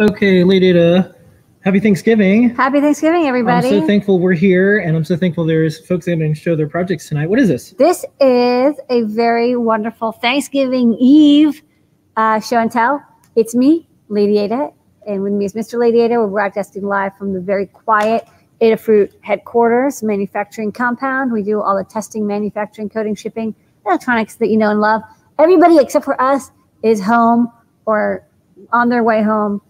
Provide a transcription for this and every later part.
Okay, Lady Ada, happy Thanksgiving. Happy Thanksgiving, everybody. I'm so thankful we're here, and I'm so thankful there's folks that can show their projects tonight. What is this? This is a very wonderful Thanksgiving Eve uh, show and tell. It's me, Lady Ada, and with me is Mr. Lady Ada. We're broadcasting live from the very quiet Adafruit headquarters, manufacturing compound. We do all the testing, manufacturing, coding, shipping, electronics that you know and love. Everybody except for us is home or on their way home.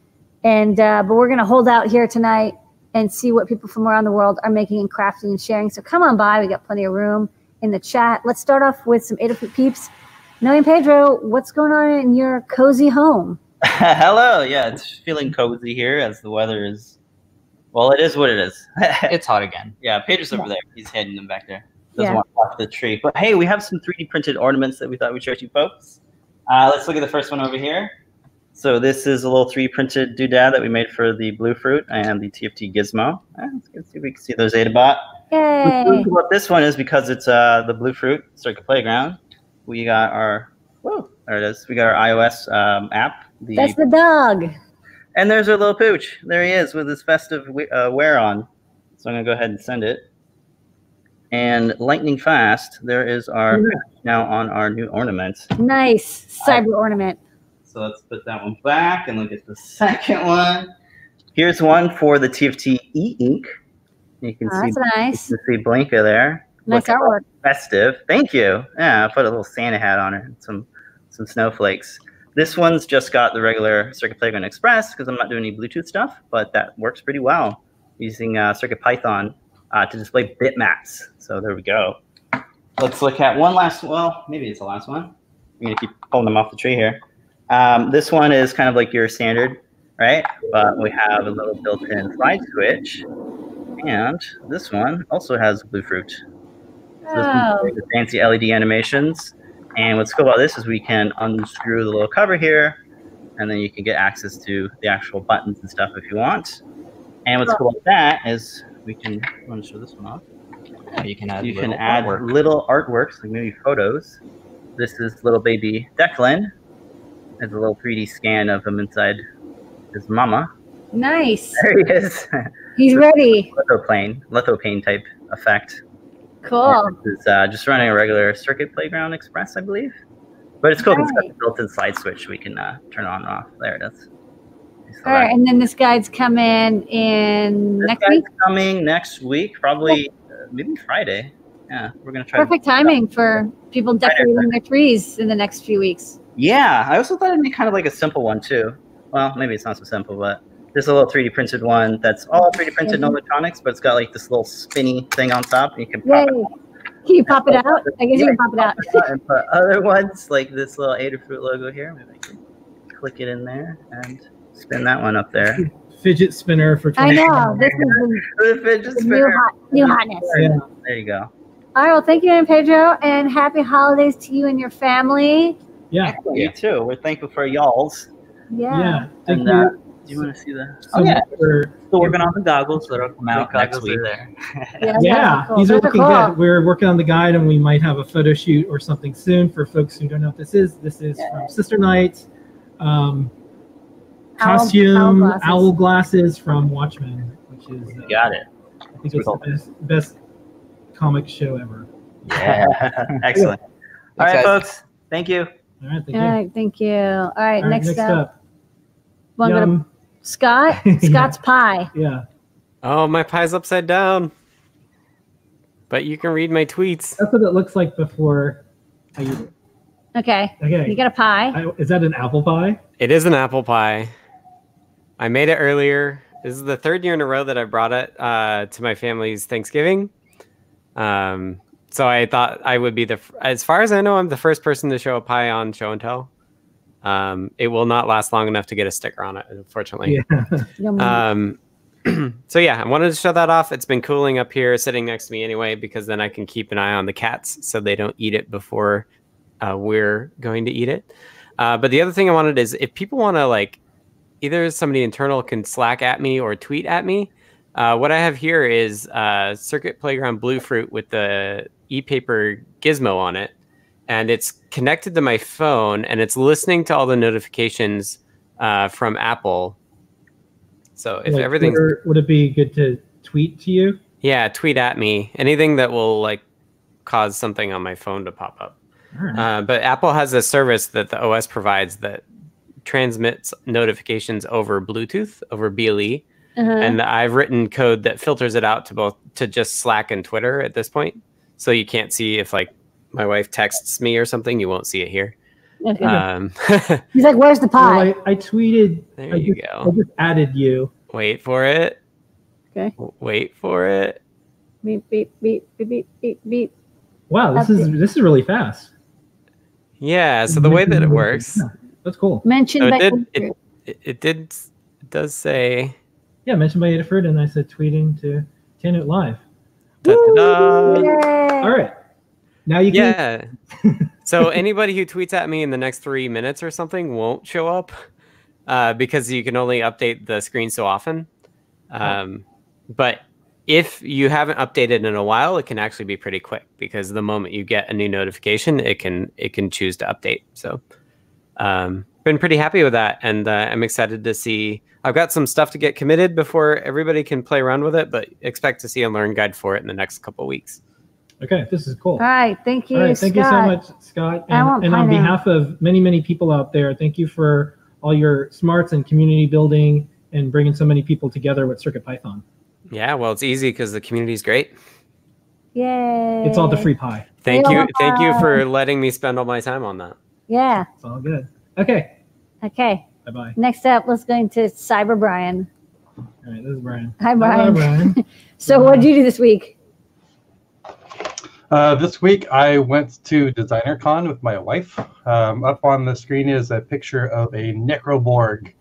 And uh, but we're gonna hold out here tonight and see what people from around the world are making and crafting and sharing. So come on by. We got plenty of room in the chat. Let's start off with some Adafruit peeps. Nelly and Pedro, what's going on in your cozy home? Hello. Yeah, it's feeling cozy here as the weather is. Well, it is what it is. it's hot again. Yeah, Pedro's over Yeah. there. He's hiding them back there. Doesn't Yeah. want to walk the tree. But hey, we have some 3D printed ornaments that we thought we'd show you folks. Uh, let's look at the first one over here. So this is a little 3D printed doodad that we made for the Bluefruit and the TFT Gizmo. Let's see if we can see those Adabot. Yay! About this one is because it's uh, the Bluefruit Circuit Playground. We got our whoa, there it is. We got our iOS um, app. The, That's the dog. and there's our little pooch. There he is with his festive uh, wear on. So I'm gonna go ahead and send it. And lightning fast, there is our now on our new ornament. Nice cyber ornament. So let's put that one back and look at the second one. Here's one for the TFT e-ink. You can Oh, see that's nice. you can see Blinka there. Nice Looking artwork. festive. Thank you. Yeah, I put a little Santa hat on it, and some some snowflakes. This one's just got the regular Circuit Playground Express because I'm not doing any Bluetooth stuff, but that works pretty well using uh, CircuitPython uh, to display bitmaps. So there we go. Let's look at one last. Well, maybe it's the last one. I'm gonna keep pulling them off the tree here. Um, this one is kind of like your standard, right? But we have a little built-in slide switch, and this one also has Bluefruit. So this Oh. the fancy LED animations. And what's cool about this is we can unscrew the little cover here, and then you can get access to the actual buttons and stuff if you want. And what's cool about that is we can. You want to show this one off? Yeah, you can add. you can add artwork. little artworks, like maybe photos. This is little baby Declan. There's a little 3D scan of him inside his mama. Nice. There he is. He's ready. lithophane, lithophane type effect. Cool. Uh, just running a regular Circuit Playground Express, I believe. But it's cool. 'cause It's got the built-in slide switch we can uh, turn on and off. There it is. All right, and then this guide's coming in This next week. coming next week, probably uh, maybe Friday. Yeah, we're gonna try. to- Perfect timing for people decorating their trees in the next few weeks. Yeah, I also thought it'd be kind of like a simple one too. Well, maybe it's not so simple, but there's a little 3D printed one that's all 3D printed, no mm-hmm. electronics, but it's got like this little spinny thing on top, and you can pop Yay! Can you pop it out? I guess you can pop it out. it and put other ones like this little Adafruit logo here. Maybe I can click it in there and spin that one up there. Fidget spinner for I know this is the, the fidget the new spinner. hot, new hotness. Yeah. There you go. All right, well, thank you, and Pedro, and happy holidays to you and your family. Yeah. You too. We're thankful for y'all's. Yeah. Yeah. Thank And, you uh, Do you want to see that? so oh, yeah. much for Still working on the goggles that'll come out The next goggles week. are there. Yeah, Yeah, cool. these are Those are looking cool. good. We're working on the guide, and we might have a photo shoot or something soon for folks who don't know what this is. This is from Sister Night. Um, Owl- costume owl glasses. owl glasses from Watchmen, which is uh, Got it. I think it's the best, best comic show ever. Yeah. Excellent. All right, folks. Thank you. All right, thank All you. right, thank you. All right, All right, next, up, wanna go to Yum. Scott. Yeah. Scott's pie. Yeah, Oh, my pie's upside down. But you can read my tweets. that's what it looks like before. I eat it. Okay, Okay. you Okay, got a pie. I, is that an apple pie? It is an apple pie. I made it earlier. This is the third year in a row that I brought it uh, to my family's Thanksgiving. Um, so I thought I would be the, as far as I know, I'm the first person to show a pie on show and tell. Um, it will not last long enough to get a sticker on it, unfortunately. Yeah. Um, so yeah, I wanted to show that off. It's been cooling up here, sitting next to me anyway, because then I can keep an eye on the cats so they don't eat it before uh, we're going to eat it. Uh, but the other thing I wanted is if people want to like, either somebody internal can Slack at me or tweet at me. Uh, what I have here is uh, Circuit Playground Bluefruit with the e-paper gizmo on it, and it's connected to my phone, and it's listening to all the notifications uh, from Apple So if Like everything's Twitter, would it be good to tweet to you? yeah, tweet at me anything that will like cause something on my phone to pop up. Right. Uh, but Apple has a service that the OS provides that transmits notifications over Bluetooth over BLE, Uh-huh. and I've written code that filters it out to both to just Slack and Twitter at this point, so you can't see if like my wife texts me or something, you won't see it here. Okay. Um, He's like, "Where's the pie?" Well, I, I tweeted. there I you just, I go. just added you. Wait for it. Okay. Wait for it. beep beep beep beep beep beep beep. Wow, this That's is it. this is really fast. Yeah. So the way that it works, Yeah, that's cool. Mentioned So it did- Andrew. it, it did. It does say. Yeah, mentioned by Adafruit, and I said tweeting to Tanut Live. All right, now you can. Yeah. so anybody who tweets at me in the next three minutes or something won't show up uh, because you can only update the screen so often. Um, but if you haven't updated in a while, it can actually be pretty quick because the moment you get a new notification, it can it can choose to update. So, um, been pretty happy with that, and uh, I'm excited to see. I've got some stuff to get committed before everybody can play around with it, but expect to see a learn guide for it in the next couple weeks. Okay, this is cool. All right, thank you, All right, thank you so much, Scott. And, and on pie now. behalf of many, many people out there, thank you for all your smarts and community building and bringing so many people together with CircuitPython. Yeah, well, it's easy because the community is great. Yay! It's all the free pie. Thank you, thank you for letting me spend all my time on that. Yeah. It's all good. Okay, Okay. bye bye. Next up, let's go into Cyber Brian. All right, this is Brian. Hi, Hello, Brian. Brian. So, what did you do this week? Uh, this week I went to DesignerCon with my wife. Um, up on the screen is a picture of a Necroborg.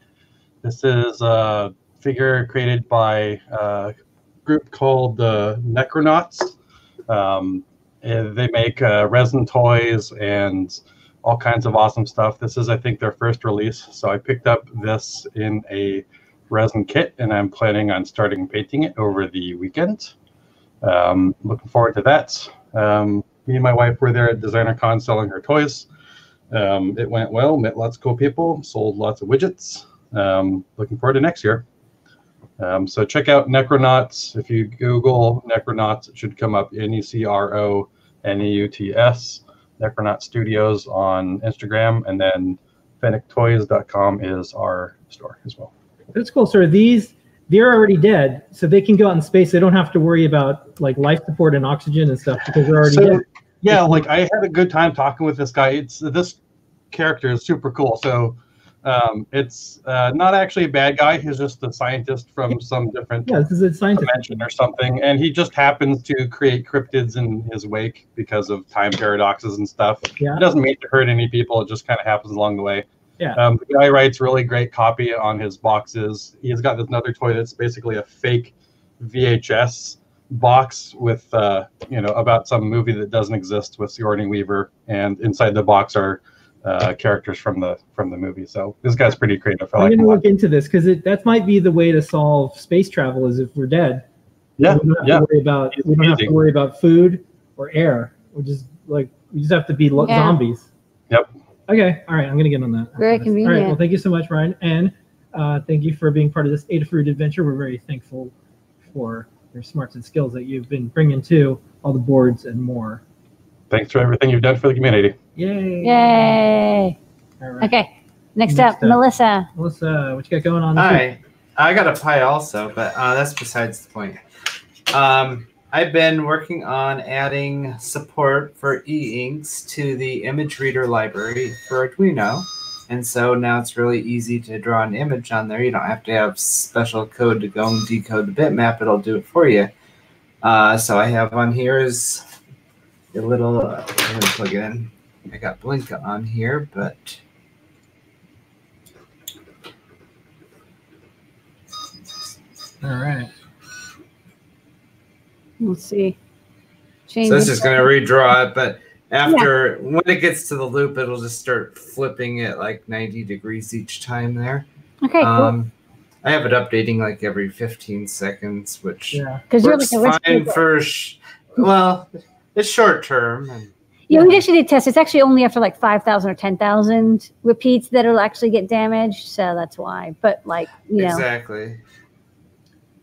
This is a figure created by a group called the Necronauts. Um, they make uh, resin toys and all kinds of awesome stuff. This is, I think, their first release. So I picked up this in a resin kit, and I'm planning on starting painting it over the weekend. Um, looking forward to that. Um, me and my wife were there at DesignerCon selling her toys. Um, it went well, met lots of cool people, sold lots of widgets. Um, looking forward to next year. Um, so check out Necronauts. If you Google Necronauts, it should come up N E C R O N E U T S. Necronaut Studios on Instagram, and then FennecToys.com is our store as well. That's cool. So are these they're already dead, so they can go out in space. They don't have to worry about like life support and oxygen and stuff because they're already So, dead. yeah, like I had a good time talking with this guy. It's this character is super cool. So um, it's uh, not actually a bad guy. He's just a scientist from some different Yeah, this is a scientific. dimension or something, and he just happens to create cryptids in his wake because of time paradoxes and stuff. Yeah. It doesn't mean to hurt any people. It just kind of happens along the way. Yeah. Um, the guy writes really great copy on his boxes. He's got this another toy that's basically a fake VHS box with uh, you know about some movie that doesn't exist with Sigourney Weaver, and inside the box are uh, characters from the from the movie. So this guy's pretty creative. I I'm like gonna look into this because that might be the way to solve space travel. Is if we're dead, Yeah, we don't have yeah. to worry about we don't have to worry about food or air. We just like we just have to be lo- Yeah. zombies. Yep. Okay. All right. I'm gonna get on that. Very All right. convenient. Well, thank you so much, Ryan, and uh, thank you for being part of this Adafruit adventure. We're very thankful for your smarts and skills that you've been bringing to all the boards and more. Thanks for everything you've done for the community. Yay! Yay! All right. Okay. Next, Next up, up. Melissa. Melissa, what you got going on? this week? Hi, I got a pie also, but uh, that's besides the point. Um, I've been working on adding support for e-inks to the image reader library for Arduino. And so now it's really easy to draw an image on there. You don't have to have special code to go and decode the bitmap. It'll do it for you. Uh, so I have on here is a little, uh, I'm plug it in. I got Blinka on here, but All right. Let's see. Change So it's it. just gonna redraw it, but after when it gets to the loop, it'll just start flipping it like 90 degrees each time there. Okay, cool. Um, I have it updating like every 15 seconds, which Yeah. Because you're works like a fine people. for well, it's short term. And Yeah, we actually did test. It's actually only after like 5,000 or 10,000 repeats that it'll actually get damaged. So that's why. But like, you know, Exactly.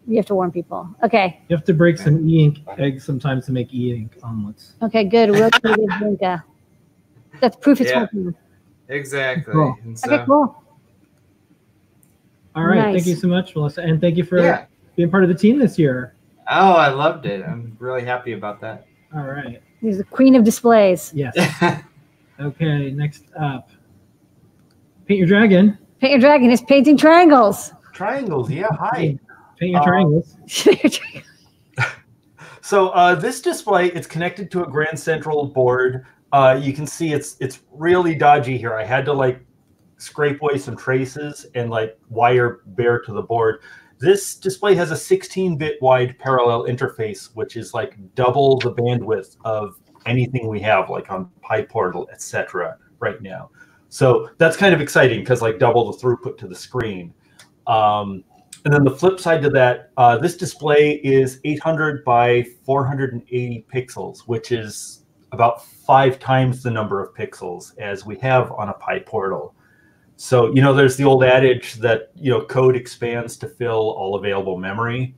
You have to warn people. Okay. You have to break some e-ink eggs sometimes to make e-ink omelets. Okay, good. Rotated Zinka. Uh, that's proof it's Yeah. working. Exactly. Cool. And Okay, cool. All right. Nice. Thank you so much, Melissa. And thank you for yeah. being part of the team this year. Oh, I loved it. I'm really happy about that. All right. He's the queen of displays. Yes. Okay. Next up, Paint Your Dragon. Paint Your Dragon is painting triangles. Triangles, yeah, hi. Paint Your Uh, Triangles. So uh, this display, it's connected to a Grand Central board. Uh, you can see it's it's really dodgy here. I had to like scrape away some traces and like wire bare to the board. This display has a 16-bit wide parallel interface, which is like double the bandwidth of anything we have, like on PyPortal, etc. Right now. So that's kind of exciting because like double the throughput to the screen. Um, and then the flip side to that, uh, this display is 800 by 480 pixels, which is about five times the number of pixels as we have on a PyPortal. So, you know, there's the old adage that, you know, code expands to fill all available memory.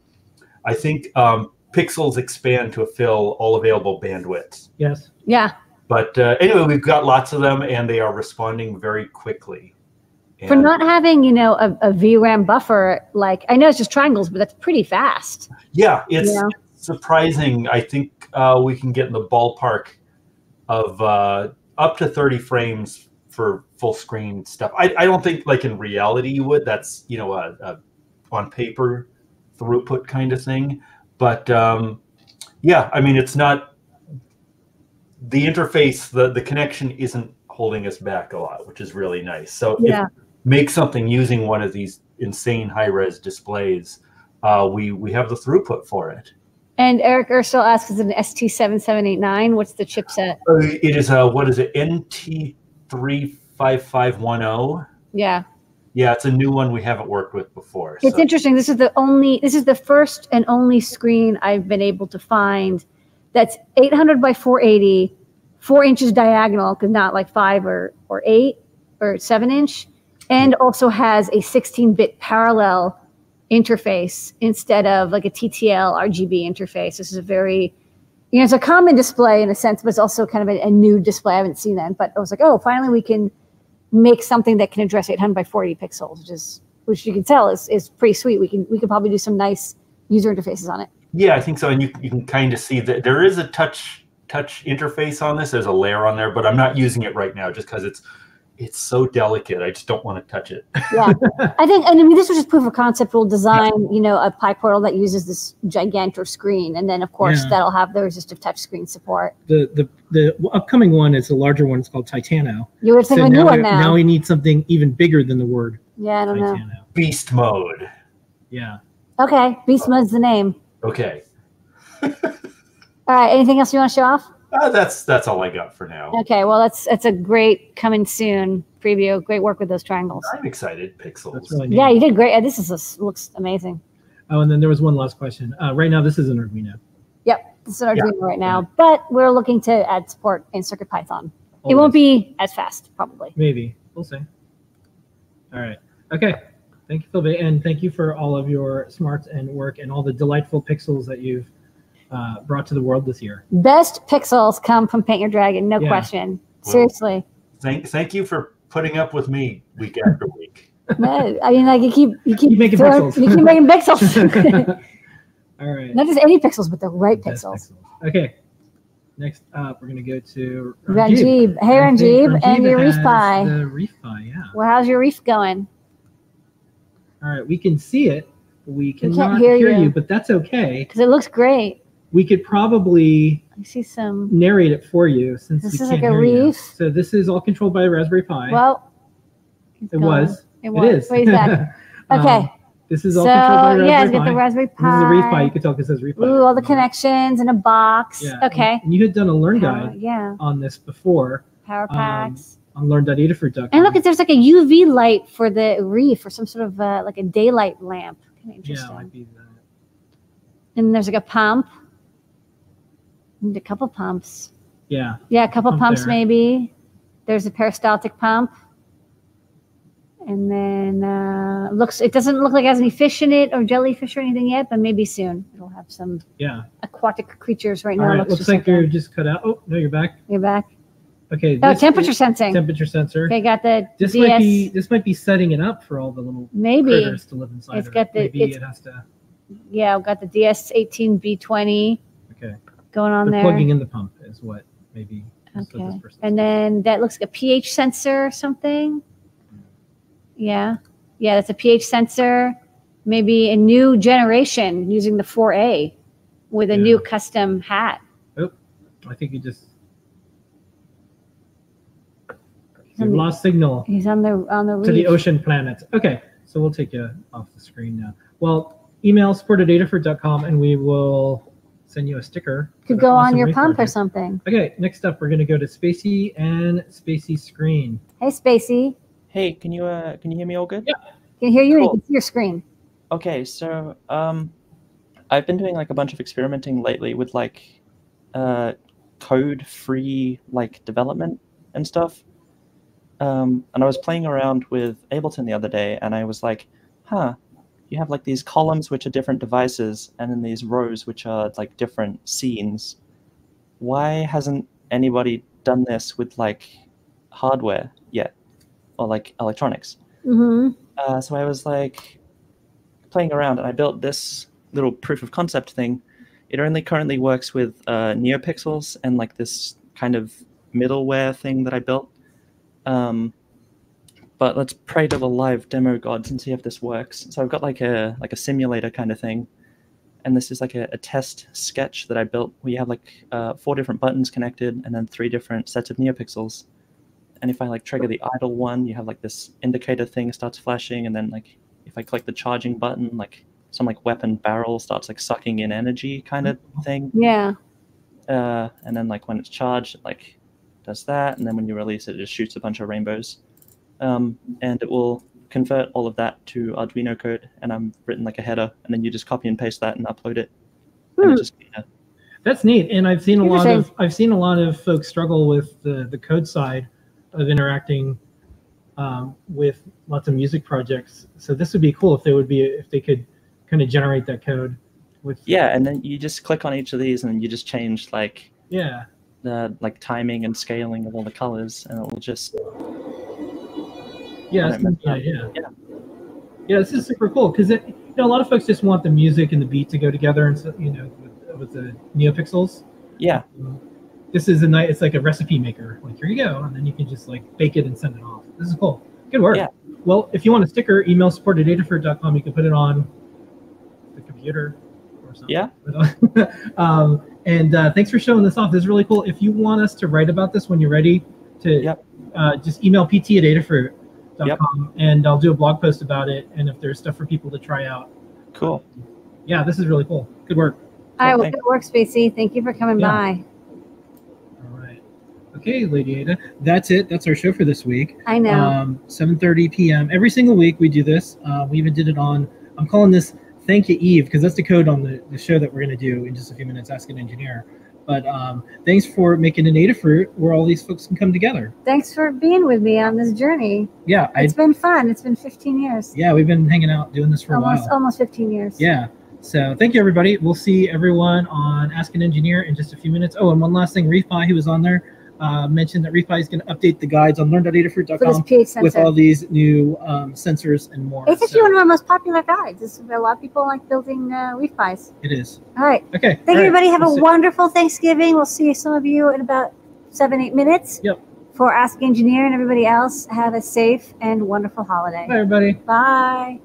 I think um, pixels expand to fill all available bandwidth. Yes. yeah. But uh, anyway, we've got lots of them and they are responding very quickly. For not having, you know, a, a VRAM buffer, like I know it's just triangles, but that's pretty fast. Yeah, it's Yeah. surprising. I think uh, we can get in the ballpark of uh, up to 30 frames for full screen stuff. I, I don't think like in reality you would. That's you know a, a on paper throughput kind of thing. But um, yeah, I mean it's not the interface. The the connection isn't holding us back a lot, which is really nice. So if Yeah. make something using one of these insane high res displays, uh, we we have the throughput for it. And Eric Ursel asks, is it an ST7789? What's the chipset? Uh, It is a what is it NT three five five one zero. Yeah. Yeah, it's a new one we haven't worked with before. It's so- interesting. This is the only, this is the first and only screen I've been able to find that's 800 by 480, four inches diagonal, because not like five or, or eight or seven inch, and also has a 16 bit parallel interface instead of like a TTL RGB interface. This is a very, you know, it's a common display in a sense, but it's also kind of a, a new display. I haven't seen that, but I was like, oh, finally we can make something that can address 800 by 480 pixels, which is which you can tell is, is pretty sweet. We can we could probably do some nice user interfaces on it. Yeah, I think so. And you, you can kind of see that there is a touch touch interface on this. There's a layer on there, but I'm not using it right now just because it's it's so delicate. I just don't want to touch it. Yeah, I think, and I mean, this was just proof of concept. We'll design, you know, a PyPortal that uses this gigantic screen, and then of course Yeah. that'll have the resistive touch screen support. The the the upcoming one is a larger one. It's called Titano. You would think a new now, one we- now. now we need something even bigger than the word yeah, I don't know. Titano. Beast mode. Yeah. Okay, Beast Mode's the name. Okay. All right, anything else you want to show off? Uh, that's that's all I got for now. Okay, well that's that's a great coming soon preview. Great work with those triangles. I'm excited. Pixels. That's really. Yeah, you did great. Uh, This is this looks amazing. Oh, and then there was one last question. Uh, right now, this is an Arduino. Yep, this is our Yeah. dream right now, but we're looking to add support in CircuitPython. It won't be as fast, probably. Maybe. We'll see. All right. Okay. Thank you, Phil B. And thank you for all of your smarts and work and all the delightful pixels that you've uh, brought to the world this year. Best pixels come from Paint Your Dragon, no Yeah. question. Well- Seriously. Thank thank you for putting up with me week after week. No, I mean, like you keep you keep, Keep making throwing- pixels. You keep making pixels. all right. Not just any pixels, but the right Best pixels. Okay. Next up, we're going to go to Ranjib. Hey, I Ranjib, and your reef has pie. The reef pie, yeah. Well, how's your reef going? All right. We can see it. We can't cannot hear hear, you. you, but that's okay. Because it looks great. We could probably I see some. narrate it for you since This we is can't like a hear you. reef? So this is all controlled by a Raspberry Pi. Well, it gone. was. It It was. is. Wait, he's back. Um, Okay. this is all so controlled by Raspberry yeah, it's Pi. got the Raspberry Pi. This is a reef pie. You can tell because it says reef pie. Ooh, all the connections in a box. Yeah. Okay. And you had done a learn Power- guide yeah. on this before Power Um, packs. on learn.adafruit.com. and look, there's like a UV light for the reef or some sort of uh, like a daylight lamp. Kind of yeah, interesting. it might be that. and there's like a pump. A couple pumps. Yeah. Yeah, a couple Pump pumps there. maybe. There's a peristaltic pump. And then uh, looks it doesn't look like it has any fish in it or jellyfish or anything yet, but maybe soon it'll have some Yeah. aquatic creatures. Right All now, it right. looks, Looks like like you're that. just cut out. Oh, no, you're back. you're back. Okay. Oh, temperature sensing. Temperature sensor. Okay, got the This DS. might be this might be setting it up for all the little maybe critters to live inside. It's got it. the- Maybe it has to. yeah, I've got the DS18B20 Okay. Going on the there. plugging in the pump is what maybe. is what this Okay. person's And then that looks like a pH sensor or something. Yeah. Yeah, that's a pH sensor. Maybe a new generation using the 4A with a new custom hat. I think you just. on You've the- lost signal He's on the on the to the reef. ocean planets. Okay, so we'll take you off the screen now. Well, email support at adafruit.com and we will send you a sticker. Could the go on your reef pump or something. Okay, next up, we're going to go to Spacey and Spacey Screen. Hey, Spacey. Hey, can you uh can you hear me all good? Yeah. Can hear you and you can see your screen. Okay, so um I've been doing like a bunch of experimenting lately with like uh code free like development and stuff. Um and I was playing around with Ableton the other day and I was like, huh, you have like these columns which are different devices and then these rows which are like different scenes. Why hasn't anybody done this with like hardware yet? Or like electronics? Mm-hmm. Uh, so I was like playing around, and I built this little proof of concept thing. It only currently works with uh, NeoPixels and like this kind of middleware thing that I built. Um, but let's pray to the live demo gods and see if this works. So I've got like a like a simulator kind of thing, and this is like a, a test sketch that I built where you have like uh, four different buttons connected and then three different sets of NeoPixels and if I like trigger the idle one, you have like this indicator thing starts flashing, and then like if I click the charging button, like some like weapon barrel starts like sucking in energy kind of thing. Yeah. Uh, and then like when it's charged, it like does that, and then when you release it, it just shoots a bunch of rainbows. Um, and it will convert all of that to Arduino code, and I'm written like a header, and then you just copy and paste that and upload it. And Hmm. it just kinda- That's neat, and I've seen a lot of I've seen a lot of folks struggle with the the code side of interacting um, with lots of music projects. So this would be cool if they would be if they could kind of generate that code with yeah, and then you just click on each of these, and you just change like yeah the like timing and scaling of all the colors, and it will just yeah I that's, don't yeah, yeah Yeah. yeah this is super cool because you know a lot of folks just want the music and the beat to go together and so you know with, with the neopixels. yeah. This is a nice it's like a recipe maker. Like here you go, and then you can just like bake it and send it off. This is cool. Good work. Yeah. Well, if you want a sticker, email support at adafruit.com. You can put it on the computer or something. Yeah. um, and uh, thanks for showing this off. This is really cool. If you want us to write about this when you're ready to Yep. uh, just email pt at adafruit.com and I'll do a blog post about it. And if there's stuff for people to try out. Cool. Yeah, this is really cool. Good work. All right, well, thanks. good work, Spacey. Thank you for coming Yeah. by. All right. Okay, Lady Ada. That's it. That's our show for this week. I know. Um, 7:30 p.m. Every single week we do this. Uh, we even did it on. I'm calling this "Thank You Eve" because that's the code on the, the show that we're going to do in just a few minutes. Ask an engineer. But um, thanks for making a native Adafruit where all these folks can come together. Thanks for being with me on this journey. Yeah, I It's been fun. It's been 15 years. yeah we've been hanging out doing this for a almost while. almost 15 years. Yeah. So thank you everybody. We'll see everyone on Ask an Engineer in just a few minutes. Oh, and one last thing, reef-pi, who was on there, uh, mentioned that reef-pi is going to update the guides on learn.adafruit.com with all these new um, sensors and more. It's So actually one of our most popular guides. This, a lot of people like building uh, it is. All right. Okay. Thank all you, right. everybody. Have We'll a see- wonderful Thanksgiving. We'll see some of you in about seven, eight minutes. Yep. For Ask Engineer and everybody else, have a safe and wonderful holiday. Bye, everybody. Bye.